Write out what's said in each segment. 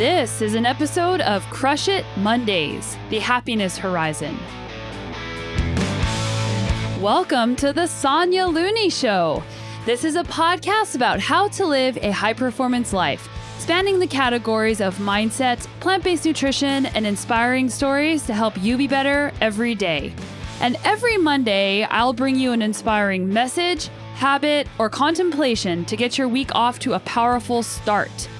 This is an episode of Crush It Mondays, the Happiness Horizon. Welcome to the Sonya Looney Show. This is a podcast about how to live a high performance life, spanning the categories of mindset, plant based nutrition, and inspiring stories to help you be better every day. And every Monday, I'll bring you an inspiring message, habit, or contemplation to get your week off to a powerful start.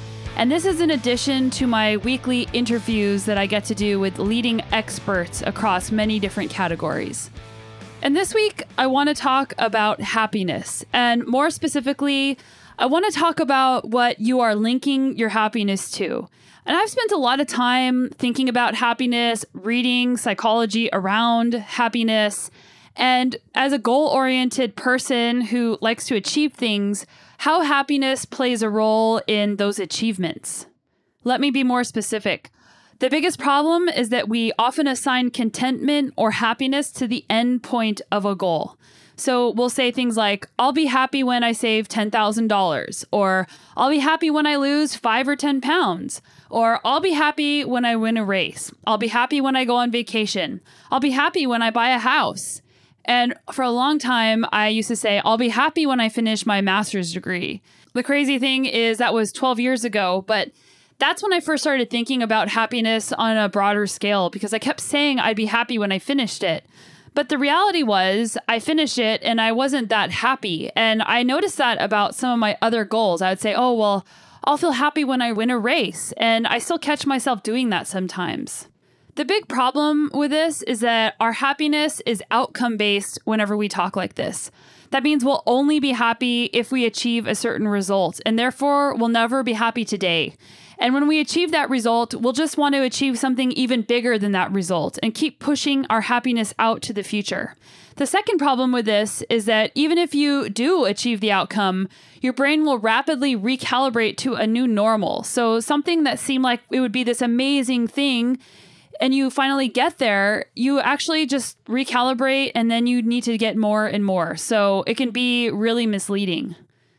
And this is in addition to my weekly interviews that I get to do with leading experts across many different categories. And this week, I want to talk about happiness. And more specifically, I want to talk about what you are linking your happiness to. And I've spent a lot of time thinking about happiness, reading psychology around happiness. And as a goal oriented person who likes to achieve things, how happiness plays a role in those achievements. Let me be more specific. The biggest problem is that we often assign contentment or happiness to the end point of a goal. So we'll say things like, I'll be happy when I save $10,000, or I'll be happy when I lose five or 10 pounds, or I'll be happy when I win a race. I'll be happy when I go on vacation. I'll be happy when I buy a house. And for a long time, I used to say, I'll be happy when I finish my master's degree. The crazy thing is, that was 12 years ago, but that's when I first started thinking about happiness on a broader scale because I kept saying I'd be happy when I finished it. But the reality was, I finished it and I wasn't that happy. And I noticed that about some of my other goals. I would say, oh, well, I'll feel happy when I win a race. And I still catch myself doing that sometimes. The big problem with this is that our happiness is outcome based whenever we talk like this. That means we'll only be happy if we achieve a certain result, and therefore we'll never be happy today. And when we achieve that result, we'll just want to achieve something even bigger than that result and keep pushing our happiness out to the future. The second problem with this is that even if you do achieve the outcome, your brain will rapidly recalibrate to a new normal. So, something that seemed like it would be this amazing thing and you finally get there, you actually just recalibrate and then you need to get more and more. So it can be really misleading.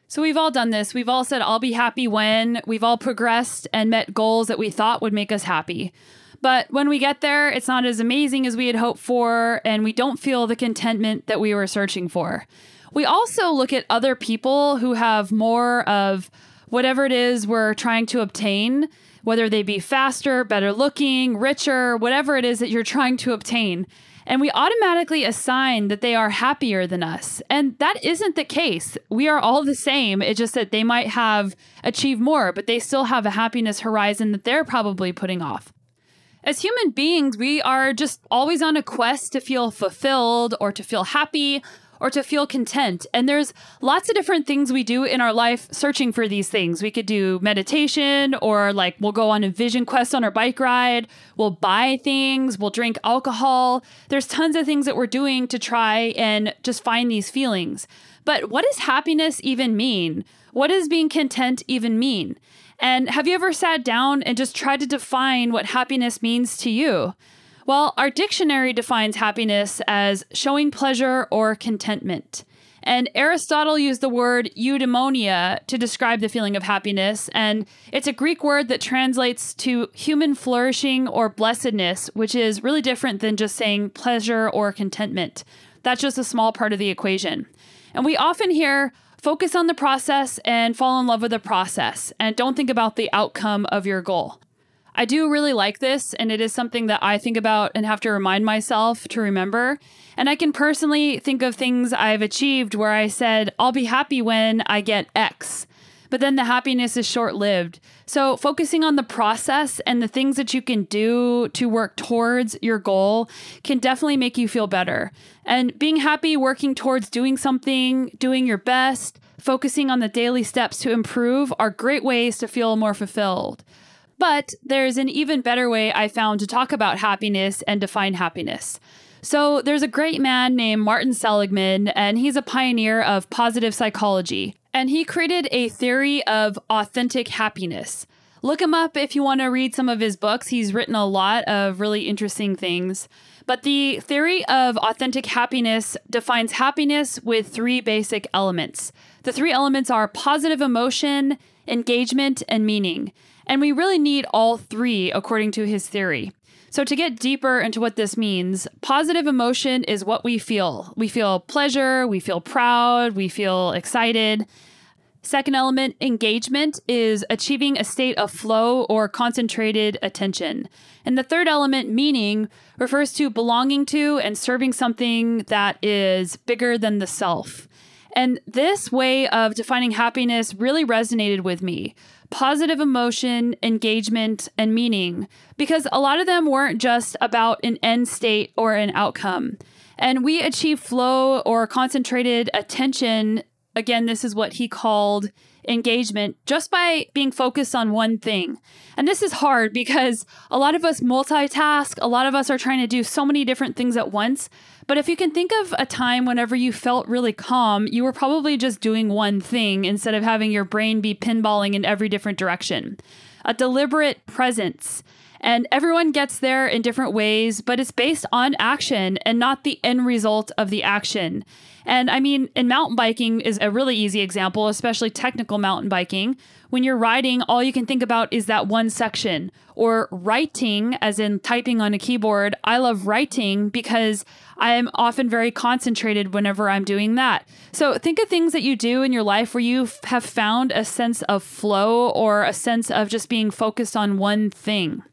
So we've all done this. We've all said, I'll be happy when. We've all progressed and met goals that we thought would make us happy. But when we get there, it's not as amazing as we had hoped for, and we don't feel the contentment that we were searching for. We also look at other people who have more of whatever it is we're trying to obtain whether they be faster, better looking, richer, whatever it is that you're trying to obtain. And we automatically assign that they are happier than us. And that isn't the case. We are all the same. It's just that they might have achieved more, but they still have a happiness horizon that they're probably putting off. As human beings, we are just always on a quest to feel fulfilled or to feel happy or to feel content. And there's lots of different things we do in our life searching for these things. We could do meditation, or like we'll go on a vision quest on our bike ride, we'll buy things, we'll drink alcohol. There's tons of things that we're doing to try and just find these feelings. But what does happiness even mean? What does being content even mean? And have you ever sat down and just tried to define what happiness means to you? Well, our dictionary defines happiness as showing pleasure or contentment. And Aristotle used the word eudaimonia to describe the feeling of happiness. And it's a Greek word that translates to human flourishing or blessedness, which is really different than just saying pleasure or contentment. That's just a small part of the equation. And we often hear focus on the process and fall in love with the process, and don't think about the outcome of your goal. I do really like this, and it is something that I think about and have to remind myself to remember. And I can personally think of things I've achieved where I said, I'll be happy when I get X. But then the happiness is short lived. So, focusing on the process and the things that you can do to work towards your goal can definitely make you feel better. And being happy working towards doing something, doing your best, focusing on the daily steps to improve are great ways to feel more fulfilled. But there's an even better way I found to talk about happiness and define happiness. So there's a great man named Martin Seligman, and he's a pioneer of positive psychology. And he created a theory of authentic happiness. Look him up if you want to read some of his books. He's written a lot of really interesting things. But the theory of authentic happiness defines happiness with three basic elements. The three elements are positive emotion, engagement, and meaning. And we really need all three, according to his theory. So, to get deeper into what this means, positive emotion is what we feel. We feel pleasure, we feel proud, we feel excited. Second element, engagement, is achieving a state of flow or concentrated attention. And the third element, meaning, refers to belonging to and serving something that is bigger than the self. And this way of defining happiness really resonated with me positive emotion, engagement, and meaning, because a lot of them weren't just about an end state or an outcome. And we achieve flow or concentrated attention. Again, this is what he called engagement just by being focused on one thing. And this is hard because a lot of us multitask, a lot of us are trying to do so many different things at once. But if you can think of a time whenever you felt really calm, you were probably just doing one thing instead of having your brain be pinballing in every different direction. A deliberate presence. And everyone gets there in different ways, but it's based on action and not the end result of the action. And I mean, in mountain biking is a really easy example, especially technical mountain biking. When you're riding, all you can think about is that one section. Or writing, as in typing on a keyboard. I love writing because I am often very concentrated whenever I'm doing that. So think of things that you do in your life where you have found a sense of flow or a sense of just being focused on one thing.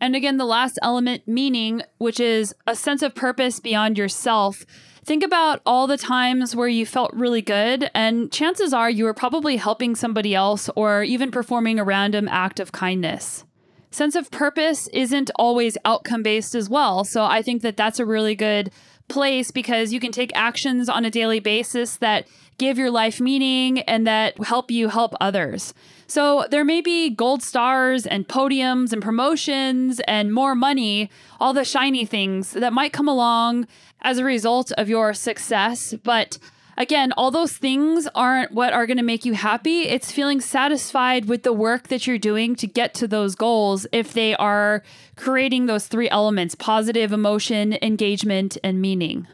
And again, the last element, meaning, which is a sense of purpose beyond yourself. Think about all the times where you felt really good, and chances are you were probably helping somebody else or even performing a random act of kindness. Sense of purpose isn't always outcome based as well. So I think that that's a really good place because you can take actions on a daily basis that give your life meaning and that help you help others. So there may be gold stars and podiums and promotions and more money, all the shiny things that might come along as a result of your success. But again, all those things aren't what are going to make you happy. It's feeling satisfied with the work that you're doing to get to those goals if they are creating those three elements positive emotion, engagement, and meaning.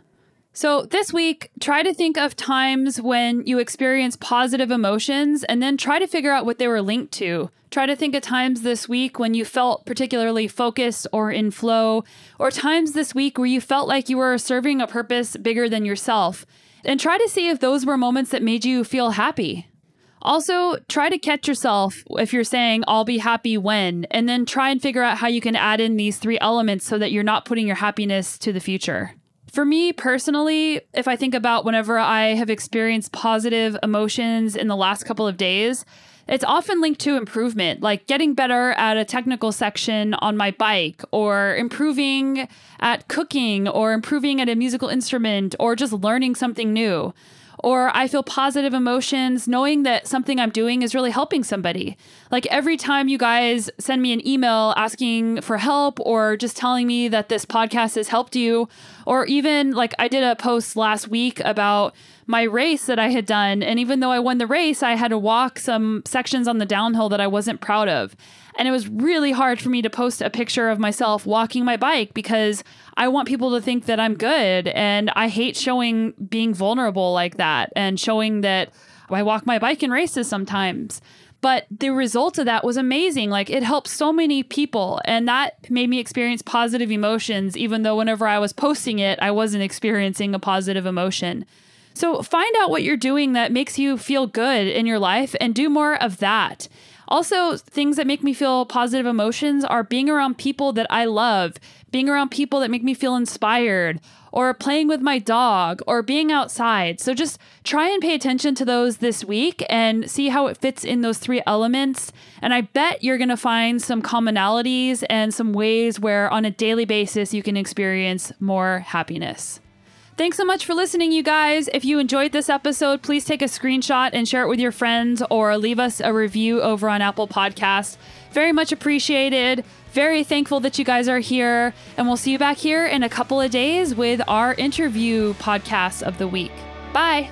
So, this week, try to think of times when you experience positive emotions and then try to figure out what they were linked to. Try to think of times this week when you felt particularly focused or in flow, or times this week where you felt like you were serving a purpose bigger than yourself. And try to see if those were moments that made you feel happy. Also, try to catch yourself if you're saying, I'll be happy when, and then try and figure out how you can add in these three elements so that you're not putting your happiness to the future. For me personally, if I think about whenever I have experienced positive emotions in the last couple of days, it's often linked to improvement, like getting better at a technical section on my bike, or improving at cooking, or improving at a musical instrument, or just learning something new or I feel positive emotions knowing that something I'm doing is really helping somebody. Like every time you guys send me an email asking for help or just telling me that this podcast has helped you, or even like I did a post last week about my race that I had done. And even though I won the race, I had to walk some sections on the downhill that I wasn't proud of. And it was really hard for me to post a picture of myself walking my bike because I want people to think that I'm good. And I hate showing being vulnerable like that and showing that I walk my bike in races sometimes. But the result of that was amazing. Like it helped so many people. And that made me experience positive emotions, even though whenever I was posting it, I wasn't experiencing a positive emotion. So find out what you're doing that makes you feel good in your life and do more of that. Also, things that make me feel positive emotions are being around people that I love, being around people that make me feel inspired, or playing with my dog, or being outside. So just try and pay attention to those this week and see how it fits in those three elements. And I bet you're going to find some commonalities and some ways where on a daily basis you can experience more happiness. Thanks so much for listening, you guys. If you enjoyed this episode, please take a screenshot and share it with your friends or leave us a review over on Apple Podcasts. Very much appreciated. Very thankful that you guys are here. And we'll see you back here in a couple of days with our interview podcast of the week. Bye.